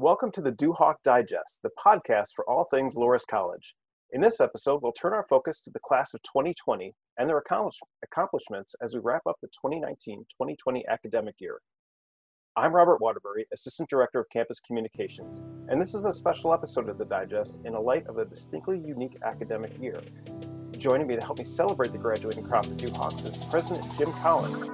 Welcome to the Duhawk Digest, the podcast for all things Loras College. In this episode, we'll turn our focus to the class of 2020 and their accomplishments as we wrap up the 2019 2020 academic year. I'm Robert Waterbury, Assistant Director of Campus Communications, and this is a special episode of the Digest in a light of a distinctly unique academic year. Joining me to help me celebrate the graduating crop of Duhawks is President Jim Collins,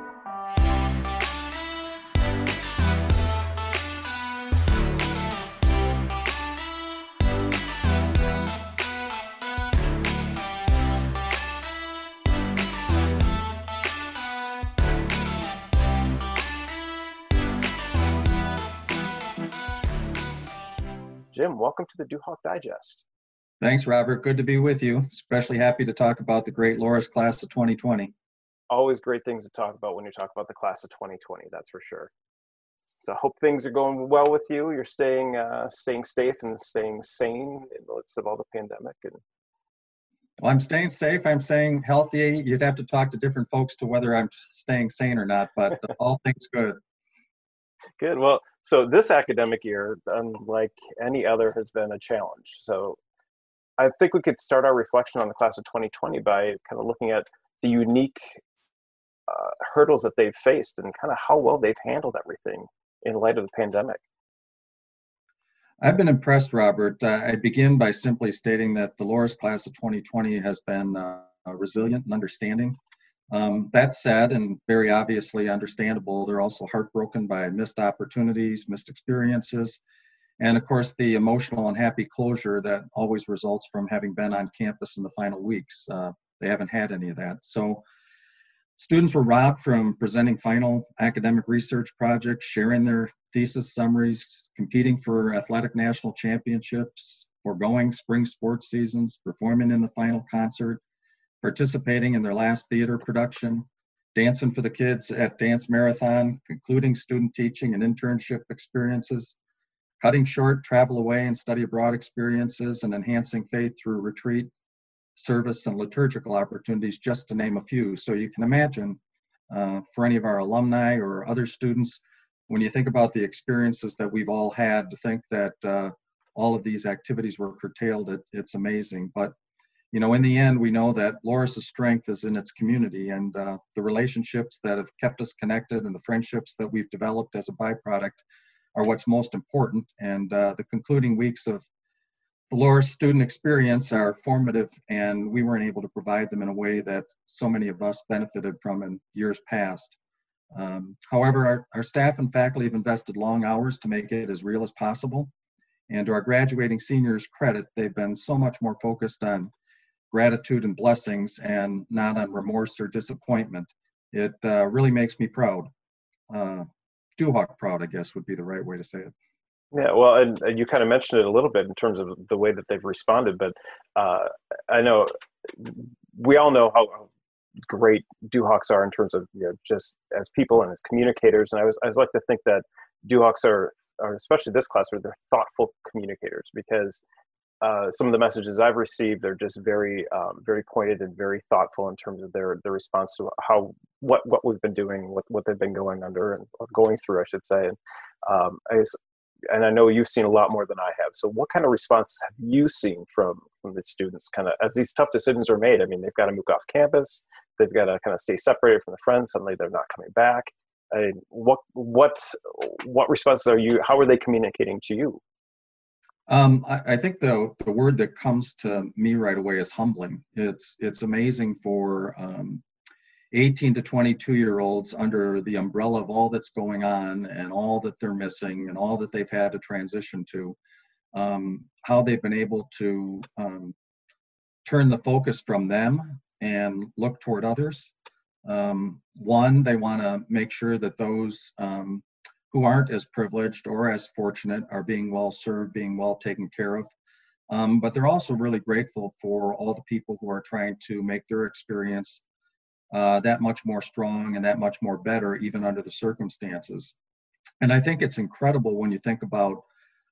Jim, welcome to the Duhawk Digest. Thanks, Robert. Good to be with you. Especially happy to talk about the great Loras class of 2020. Always great things to talk about when you talk about the class of 2020. That's for sure. So I hope things are going well with you. You're staying uh, staying safe and staying sane in the midst of all the pandemic. And well, I'm staying safe. I'm staying healthy. You'd have to talk to different folks to whether I'm staying sane or not, but all things good. Good. Well, so this academic year, unlike any other, has been a challenge. So I think we could start our reflection on the class of 2020 by kind of looking at the unique uh, hurdles that they've faced and kind of how well they've handled everything in light of the pandemic. I've been impressed, Robert. Uh, I begin by simply stating that the Loras class of 2020 has been uh, resilient and understanding. Um, that said, and very obviously understandable, they're also heartbroken by missed opportunities, missed experiences, and of course the emotional and happy closure that always results from having been on campus in the final weeks. Uh, they haven't had any of that. So students were robbed from presenting final academic research projects, sharing their thesis summaries, competing for athletic national championships, foregoing spring sports seasons, performing in the final concert, participating in their last theater production, dancing for the kids at Dance Marathon, concluding student teaching and internship experiences, cutting short travel away and study abroad experiences, and enhancing faith through retreat, service, and liturgical opportunities, just to name a few. So you can imagine uh, for any of our alumni or other students, when you think about the experiences that we've all had, to think that uh, all of these activities were curtailed, it, it's amazing. But you know, in the end, we know that Loras's strength is in its community and uh, the relationships that have kept us connected and the friendships that we've developed as a byproduct are what's most important. And uh, the concluding weeks of the Loras student experience are formative, and we weren't able to provide them in a way that so many of us benefited from in years past. Um, however, our, our staff and faculty have invested long hours to make it as real as possible. And to our graduating seniors' credit, they've been so much more focused on gratitude and blessings and not on remorse or disappointment. It uh, really makes me proud. Uh, Duhawk proud, I guess, would be the right way to say it. Yeah, well, and, and, you kind of mentioned it a little bit in terms of the way that they've responded, but uh, I know we all know how great Duhawks are in terms of you know just as people and as communicators, and I was I was like to think that Duhawks are, are especially this class, where they're thoughtful communicators because uh, some of the messages I've received, they're just very, um, very pointed and very thoughtful in terms of their their response to how what what we've been doing, what what they've been going under and going through, I should say. And um, I guess, and I know you've seen a lot more than I have. So, what kind of responses have you seen from from the students, kind of as these tough decisions are made? I mean, they've got to move off campus, they've got to kind of stay separated from the friends. Suddenly, they're not coming back. I mean, what what what responses are you? How are they communicating to you? Um, I, I, think the the word that comes to me right away is humbling. It's it's amazing for um, 18 to 22 year olds under the umbrella of all that's going on and all that they're missing and all that they've had to transition to, um, how they've been able to um, turn the focus from them and look toward others. Um, one, they want to make sure that those um, who aren't as privileged or as fortunate are being well served, being well taken care of. Um, but they're also really grateful for all the people who are trying to make their experience uh, that much more strong and that much more better, even under the circumstances. And I think it's incredible when you think about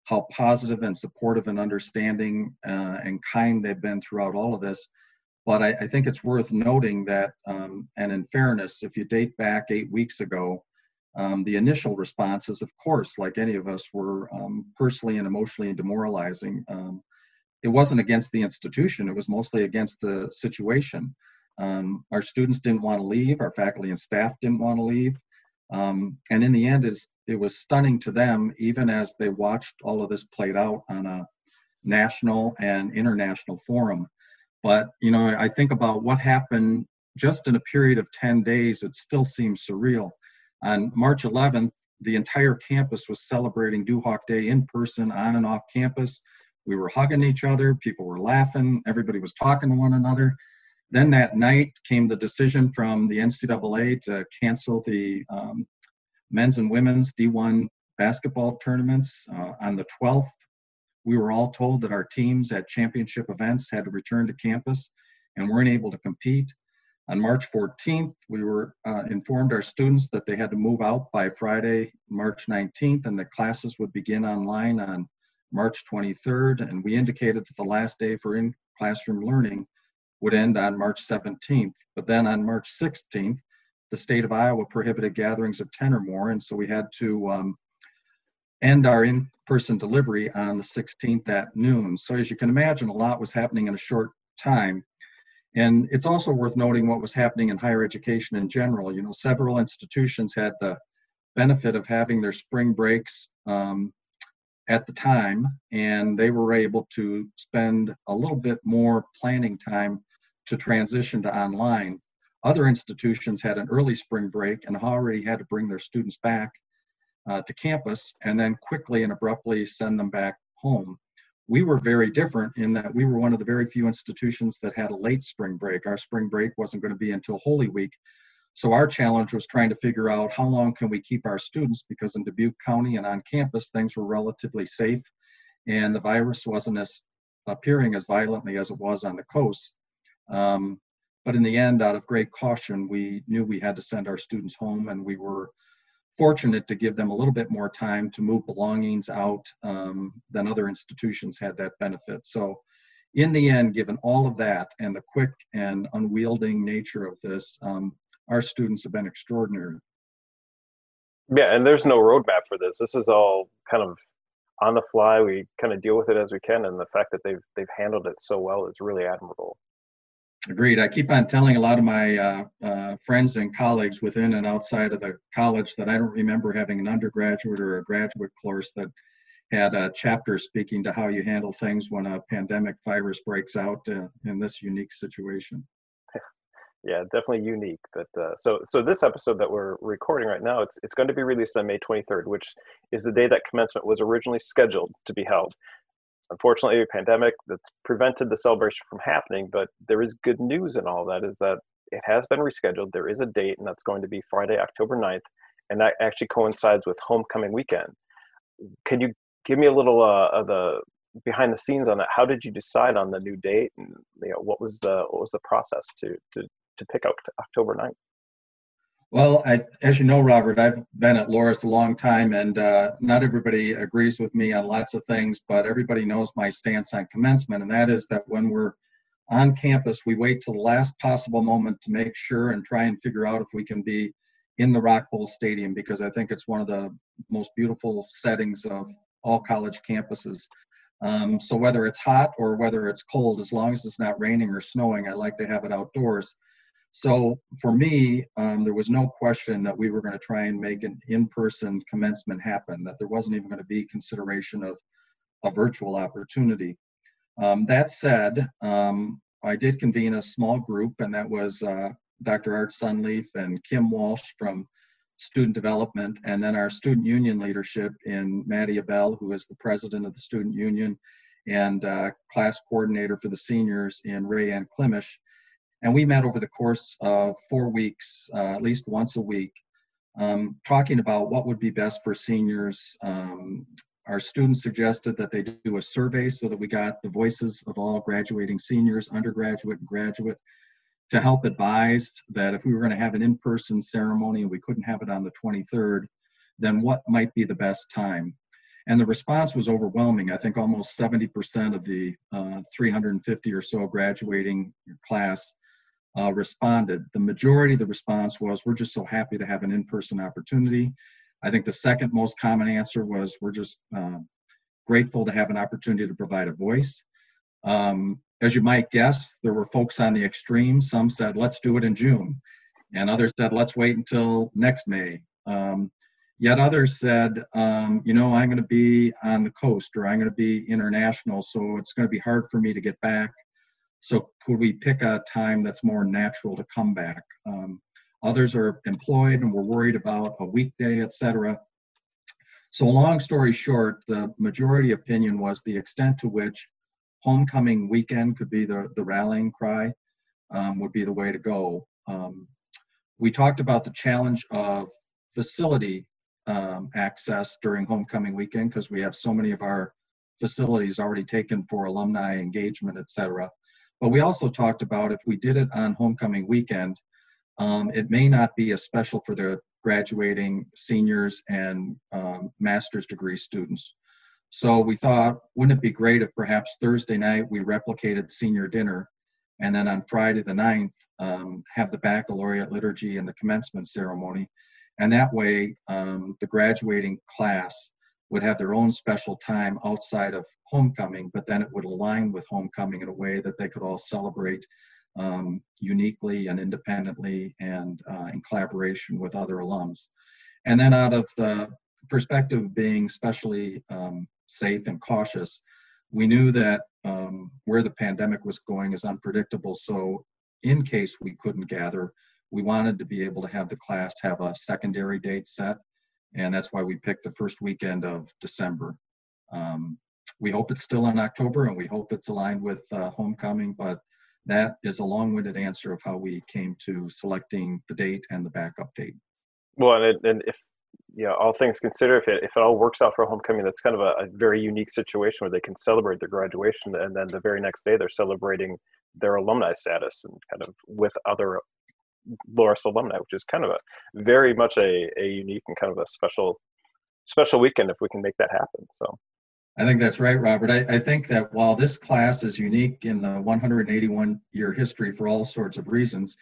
how positive and supportive and understanding uh, and kind they've been throughout all of this. But I, I think it's worth noting that, um, and in fairness, if you date back eight weeks ago, Um, the initial responses, of course, like any of us, were um, personally and emotionally demoralizing. Um, it wasn't against the institution, it was mostly against the situation. Um, our students didn't want to leave, our faculty and staff didn't want to leave. Um, and in the end, it was stunning to them, even as they watched all of this played out on a national and international forum. But, you know, I think about what happened just in a period of 10 days, it still seems surreal. On March 11th, the entire campus was celebrating Duhawk Day in person, on and off campus. We were hugging each other, people were laughing, everybody was talking to one another. Then that night came the decision from the NCAA to cancel the um, men's and women's D1 basketball tournaments. Uh, on the 12th, we were all told that our teams at championship events had to return to campus and weren't able to compete. On March 14th, we were uh, informed our students that they had to move out by Friday, March 19th, and the classes would begin online on March 23rd. And we indicated that the last day for in classroom learning would end on March 17th. But then on March 16th, the state of Iowa prohibited gatherings of 10 or more, and so we had to um, end our in person delivery on the 16th at noon. So, as you can imagine, a lot was happening in a short time. And it's also worth noting what was happening in higher education in general. You know, several institutions had the benefit of having their spring breaks um, at the time, and they were able to spend a little bit more planning time to transition to online. Other institutions had an early spring break and already had to bring their students back uh, to campus and then quickly and abruptly send them back home. We were very different in that we were one of the very few institutions that had a late spring break. Our spring break wasn't going to be until Holy Week. So our challenge was trying to figure out how long can we keep our students because in Dubuque County and on campus things were relatively safe and the virus wasn't as appearing as violently as it was on the coast. Um, but in the end, out of great caution, we knew we had to send our students home, and we were fortunate to give them a little bit more time to move belongings out um, than other institutions had that benefit. So, in the end, given all of that and the quick and unwielding nature of this, um, our students have been extraordinary. Yeah, and there's no roadmap for this. This is all kind of on the fly. We kind of deal with it as we can, and the fact that they've they've handled it so well is really admirable. Agreed. I keep on telling a lot of my uh, uh, friends and colleagues within and outside of the college that I don't remember having an undergraduate or a graduate course that had a chapter speaking to how you handle things when a pandemic virus breaks out uh, in this unique situation. Yeah, definitely unique. But uh, so so this episode that we're recording right now, it's it's going to be released on May 23rd, which is the day that commencement was originally scheduled to be held unfortunately a pandemic that's prevented the celebration from happening but there is good news in all that is that it has been rescheduled. There is a date and that's going to be friday october 9th and that actually coincides with homecoming weekend. Can you give me a little uh, of the behind the scenes on that? How did you decide on the new date and you know what was the what was the process to to to pick out october 9th well, I, as you know, Robert, I've been at Loras a long time, and uh, not everybody agrees with me on lots of things, but everybody knows my stance on commencement, and that is that when we're on campus, we wait till the last possible moment to make sure and try and figure out if we can be in the Rock Bowl Stadium because I think it's one of the most beautiful settings of all college campuses. Um, so whether it's hot or whether it's cold, as long as it's not raining or snowing, I like to have it outdoors. So for me, um, there was no question that we were going to try and make an in-person commencement happen, that there wasn't even going to be consideration of a virtual opportunity. Um, that said, um, I did convene a small group, and that was uh, Dr. Art Sunleaf and Kim Walsh from Student Development, and then our student union leadership in Maddie Abell, who is the president of the student union, and uh, class coordinator for the seniors in Ray Ann Klimish. And we met over the course of four weeks, uh, at least once a week, um, talking about what would be best for seniors. Um, our students suggested that they do a survey so that we got the voices of all graduating seniors, undergraduate and graduate, to help advise that if we were going to have an in-person ceremony and we couldn't have it on the 23rd, then what might be the best time? And the response was overwhelming. I think almost 70% of the uh, 350 or so graduating class uh, responded. The majority of the response was, We're just so happy to have an in person opportunity. I think the second most common answer was, We're just uh, grateful to have an opportunity to provide a voice. Um, as you might guess, there were folks on the extreme. Some said, Let's do it in June. And others said, Let's wait until next May. Um, Yet others said, um, you know, I'm going to be on the coast or I'm going to be international, so it's going to be hard for me to get back. So could we pick a time that's more natural to come back? Um, others are employed and we're worried about a weekday, etc. So long story short, the majority opinion was the extent to which homecoming weekend could be the, the rallying cry um, would be the way to go. Um, we talked about the challenge of facility um, access during homecoming weekend because we have so many of our facilities already taken for alumni engagement, et cetera. But we also talked about if we did it on homecoming weekend, um, it may not be as special for the graduating seniors and um, master's degree students. So we thought, wouldn't it be great if perhaps Thursday night we replicated senior dinner and then on Friday the 9th, um, have the baccalaureate liturgy and the commencement ceremony and that way, um, the graduating class would have their own special time outside of homecoming, but then it would align with homecoming in a way that they could all celebrate um, uniquely and independently and uh, in collaboration with other alums. And then, out of the perspective of being especially um, safe and cautious, we knew that um, where the pandemic was going is unpredictable. So, in case we couldn't gather, we wanted to be able to have the class have a secondary date set, and that's why we picked the first weekend of December. Um, we hope it's still in October, and we hope it's aligned with uh, homecoming, but that is a long-winded answer of how we came to selecting the date and the backup date. Well, and, and if you know all things considered, if it if it all works out for homecoming, that's kind of a, a, very unique situation where they can celebrate their graduation, and then the very next day they're celebrating their alumni status and kind of with other Loras alumni, which is kind of a very much a, a unique and kind of a special special weekend if we can make that happen. So I think that's right, Robert. I, I think that while this class is unique in the 181 year history for all sorts of reasons,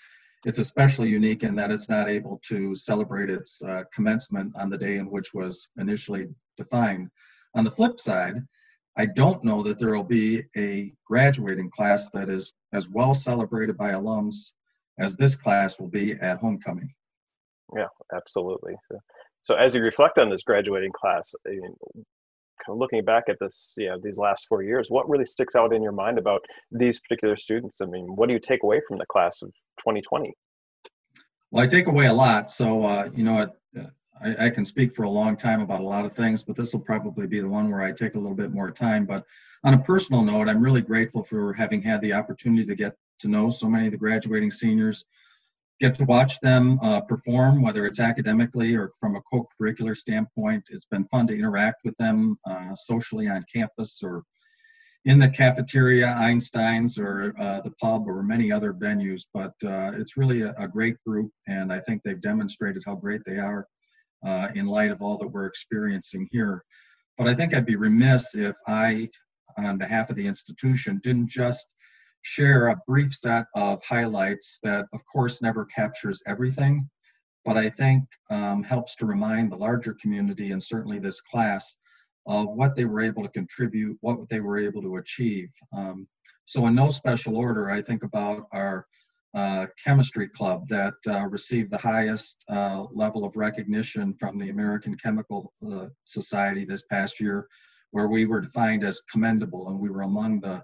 it's especially unique in that it's not able to celebrate its uh, commencement on the day in which was initially defined. On the flip side, I don't know that there will be a graduating class that is as well celebrated by alums as this class will be at homecoming. Yeah, absolutely. So, so as you reflect on this graduating class, I mean, kind of looking back at this, you know, these last four years, what really sticks out in your mind about these particular students? I mean, what do you take away from the class of 2020? Well, I take away a lot. So, uh, you know, I, I, can speak for a long time about a lot of things, but this will probably be the one where I take a little bit more time. But on a personal note, I'm really grateful for having had the opportunity to get to know so many of the graduating seniors, get to watch them uh, perform, whether it's academically or from a co-curricular standpoint. It's been fun to interact with them uh, socially on campus or in the cafeteria, Einstein's, or uh, the pub, or many other venues. But uh, it's really a, a, great group, and I think they've demonstrated how great they are uh, in light of all that we're experiencing here. But I think I'd be remiss if I, on behalf of the institution, didn't just share a brief set of highlights that, of course, never captures everything, but I think um, helps to remind the larger community and certainly this class of what they were able to contribute, what they were able to achieve. Um, so, in no special order, I think about our uh, chemistry club that uh, received the highest uh, level of recognition from the American Chemical uh, Society this past year, where we were defined as commendable and we were among the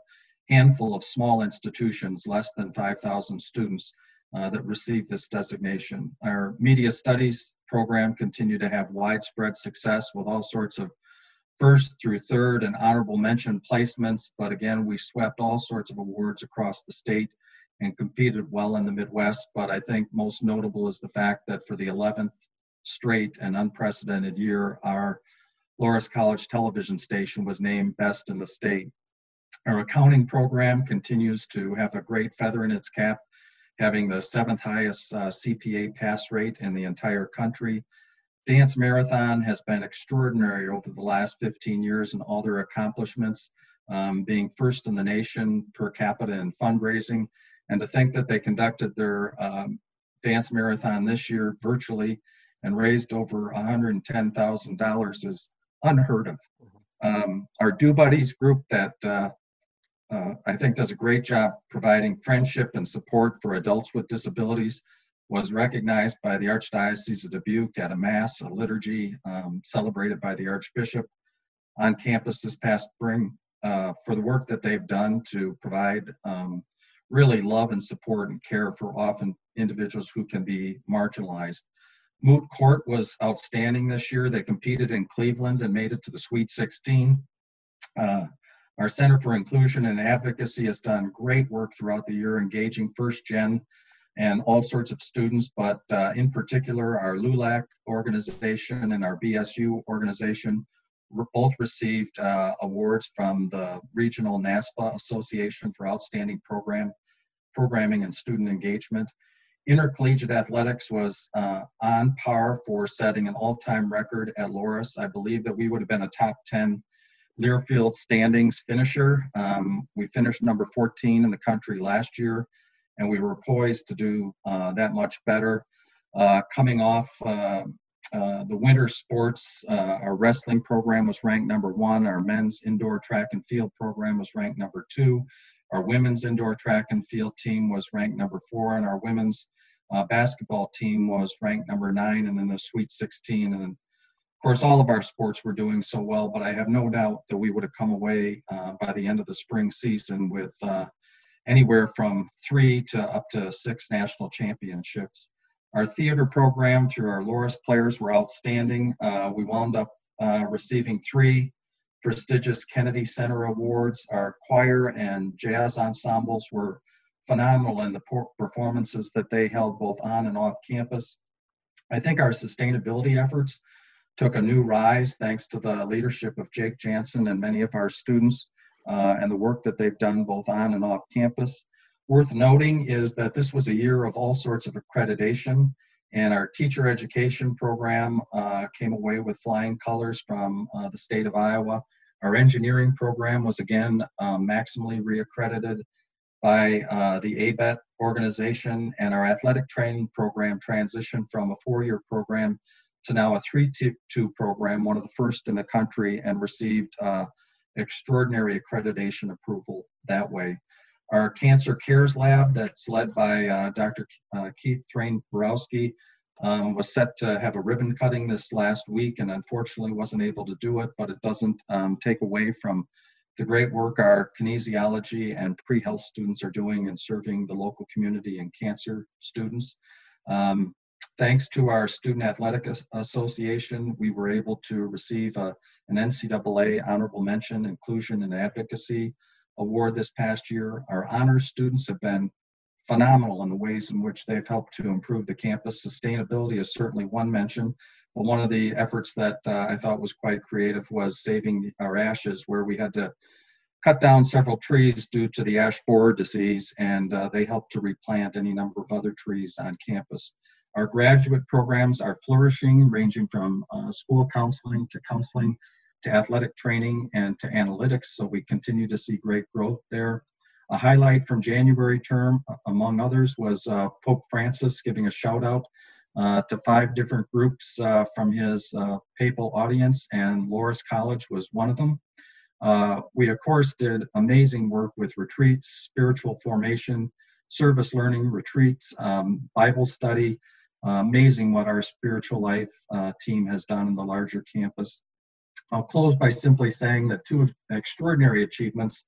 handful of small institutions, less than 5,000 students, uh, that receive this designation. Our media studies program continued to have widespread success with all sorts of first through third and honorable mention placements, but again, we swept all sorts of awards across the state and competed well in the Midwest. But I think most notable is the fact that for the 11th straight and unprecedented year, our Loras College television station was named best in the state. Our accounting program continues to have a great feather in its cap, having the seventh highest uh, CPA pass rate in the entire country. Dance Marathon has been extraordinary over the last 15 years in all their accomplishments, um, being first in the nation per capita in fundraising And to think that they conducted their um, dance marathon this year virtually and raised over $110,000 is unheard of. Um, our Do Buddies group that uh, uh, I think does a great job providing friendship and support for adults with disabilities was recognized by the Archdiocese of Dubuque at a Mass, a liturgy um, celebrated by the Archbishop on campus this past spring uh, for the work that they've done to provide um, really love and support and care for often individuals who can be marginalized. Moot Court was outstanding this year. They competed in Cleveland and made it to the Sweet 16. Uh, our Center for Inclusion and Advocacy has done great work throughout the year, engaging first gen and all sorts of students, but uh, in particular, our LULAC organization and our BSU organization both received uh, awards from the Regional NASPA Association for Outstanding Program Programming and Student Engagement. Intercollegiate athletics was uh, on par for setting an all-time record at Loras. I believe that we would have been a top 10 Learfield standings finisher. Um, we finished number 14 in the country last year and we were poised to do uh, that much better. Uh, coming off uh, uh the winter sports, uh, our wrestling program was ranked number one. Our men's indoor track and field program was ranked number two. Our women's indoor track and field team was ranked number four, and our women's uh, basketball team was ranked number nine, and then the Sweet 16. And then, of course, all of our sports were doing so well, but I have no doubt that we would have come away by the end of the spring season with anywhere from three to up to six national championships. Our theater program through our Loras players were outstanding. Uh, we wound up uh, receiving three prestigious Kennedy Center Awards. Our choir and jazz ensembles were phenomenal in the performances that they held both on and off campus. I think our sustainability efforts took a new rise thanks to the leadership of Jake Jansen and many of our students uh, and the work that they've done both on and off campus. Worth noting is that this was a year of all sorts of accreditation, and our teacher education program uh, came away with flying colors from uh, the state of Iowa. Our engineering program was again um, maximally reaccredited by uh, the ABET organization, and our athletic training program transitioned from a four-year program to now a 3-2 program, one of the first in the country, and received uh, extraordinary accreditation approval that way. Our Cancer Cares Lab, that's led by uh, Dr. Uh, Keith Thrain Borowski, um, was set to have a ribbon cutting this last week and unfortunately wasn't able to do it, but it doesn't um, take away from the great work our kinesiology and pre-health students are doing in serving the local community and cancer students. Um, thanks to our Student Athletic Association, we were able to receive a, an NCAA Honorable Mention Inclusion and Advocacy Award this past year. Our honors students have been phenomenal in the ways in which they've helped to improve the campus. Sustainability is certainly one mention, but one of the efforts that uh, I thought was quite creative was saving our ashes, where we had to cut down several trees due to the ash borer disease, and uh, they helped to replant any number of other trees on campus. Our graduate programs are flourishing, ranging from uh, school counseling to counseling to athletic training and to analytics. So we continue to see great growth there. A highlight from January term, among others, was uh, Pope Francis giving a shout out uh, to five different groups uh, from his uh, papal audience, and Loras College was one of them. Uh, we, of course, did amazing work with retreats, spiritual formation, service learning retreats, um, Bible study, uh, amazing what our spiritual life uh, team has done in the larger campus. I'll close by simply saying that two extraordinary achievements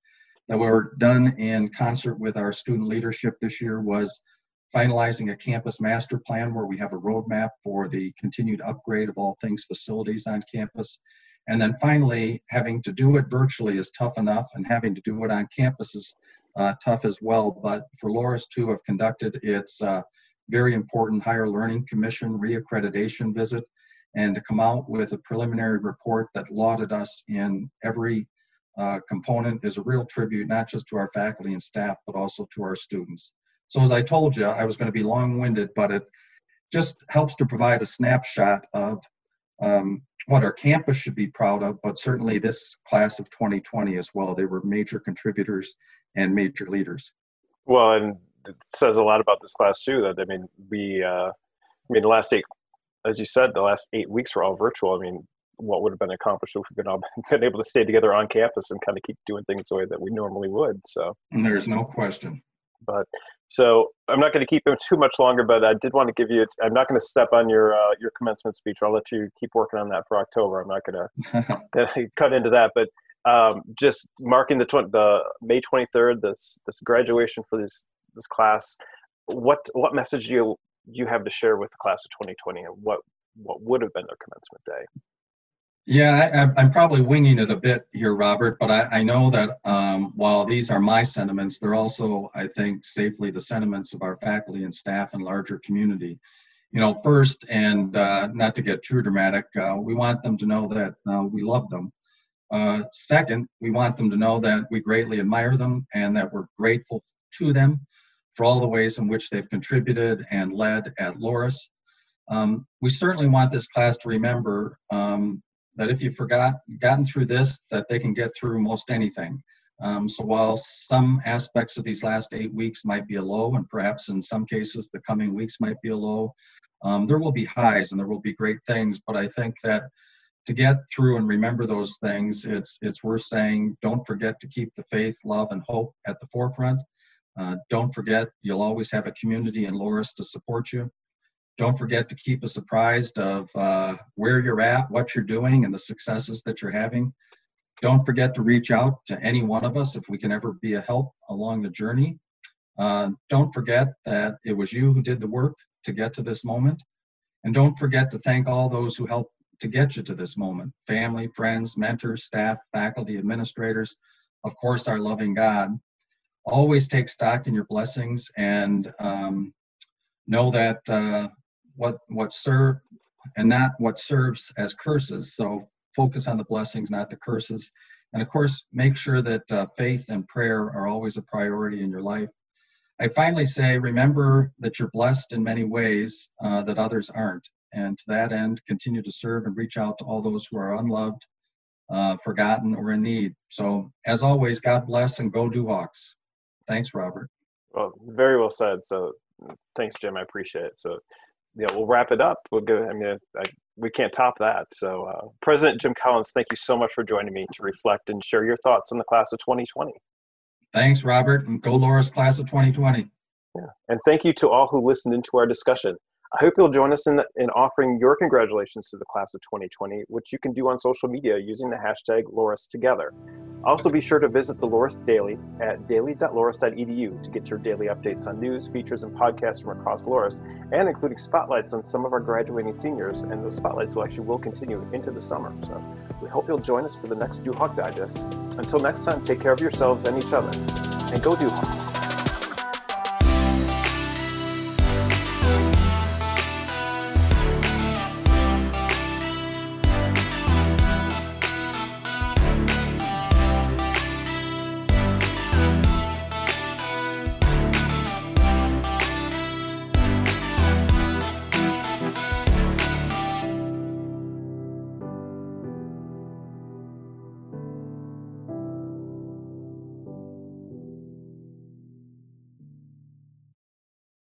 that were done in concert with our student leadership this year was finalizing a campus master plan where we have a roadmap for the continued upgrade of all things facilities on campus. And then finally, having to do it virtually is tough enough, and having to do it on campus is uh, tough as well. But for Loras to have conducted its uh, very important Higher Learning Commission reaccreditation visit and to come out with a preliminary report that lauded us in every uh, component is a real tribute, not just to our faculty and staff, but also to our students. So as I told you, I was going to be long-winded, but it just helps to provide a snapshot of um, what our campus should be proud of, but certainly this class of 2020 as well. They were major contributors and major leaders. Well, and it says a lot about this class too. That I mean, we, uh, I mean, the last eight, as you said, the last eight weeks were all virtual. I mean, what would have been accomplished if we've been all been able to stay together on campus and kind of keep doing things the way that we normally would. So there's no question. But so I'm not going to keep him too much longer, but I did want to give you. I'm not going to step on your uh, your commencement speech. I'll let you keep working on that for October. I'm not going to cut into that, but um, just marking the tw- the May 23rd, this this graduation for this this class. What what message do you you have to share with the class of 2020, and what what would have been their commencement day? Yeah, I, am probably winging it a bit here, Robert, but I, I know that um, while these are my sentiments, they're also, I think, safely the sentiments of our faculty and staff and larger community. You know, first, and uh, not to get too dramatic, uh, we want them to know that uh, we love them. Uh, second, we want them to know that we greatly admire them and that we're grateful to them for all the ways in which they've contributed and led at Loras. Um, we certainly want this class to remember um, that if you've forgot gotten through this, that they can get through most anything. Um, so while some aspects of these last eight weeks might be a low, and perhaps in some cases the coming weeks might be a low, um, there will be highs and there will be great things. But I think that to get through and remember those things, it's it's worth saying. Don't forget to keep the faith, love, and hope at the forefront. Uh, don't forget you'll always have a community in Loras to support you. Don't forget to keep us apprised of uh, where you're at, what you're doing, and the successes that you're having. Don't forget to reach out to any one of us if we can ever be a help along the journey. Uh, don't forget that it was you who did the work to get to this moment. And don't forget to thank all those who helped to get you to this moment family, friends, mentors, staff, faculty, administrators, of course, our loving God. Always take stock in your blessings and um, know that uh, what what serve and not what serves as curses. So focus on the blessings, not the curses. And of course, make sure that uh, faith and prayer are always a priority in your life. I finally say, remember that you're blessed in many ways uh, that others aren't. And to that end, continue to serve and reach out to all those who are unloved, uh, forgotten, or in need. So, as always, God bless and go Duhawks. Thanks, Robert. Well, very well said. So, thanks, Jim. I appreciate it. So, yeah, we'll wrap it up. We'll go. I mean, I, we can't top that. So, uh, President Jim Collins, thank you so much for joining me to reflect and share your thoughts on the class of 2020. Thanks, Robert, and go Loras class of 2020. Yeah, and thank you to all who listened into our discussion. I hope you'll join us in, in offering your congratulations to the class of 2020, which you can do on social media using the hashtag LorasTogether. Also, be sure to visit the Loras Daily at daily.loras.edu to get your daily updates on news, features, and podcasts from across Loras, and including spotlights on some of our graduating seniors. And those spotlights will actually will continue into the summer. So we hope you'll join us for the next Duhawk Digest. Until next time, take care of yourselves and each other, and go Duhawks.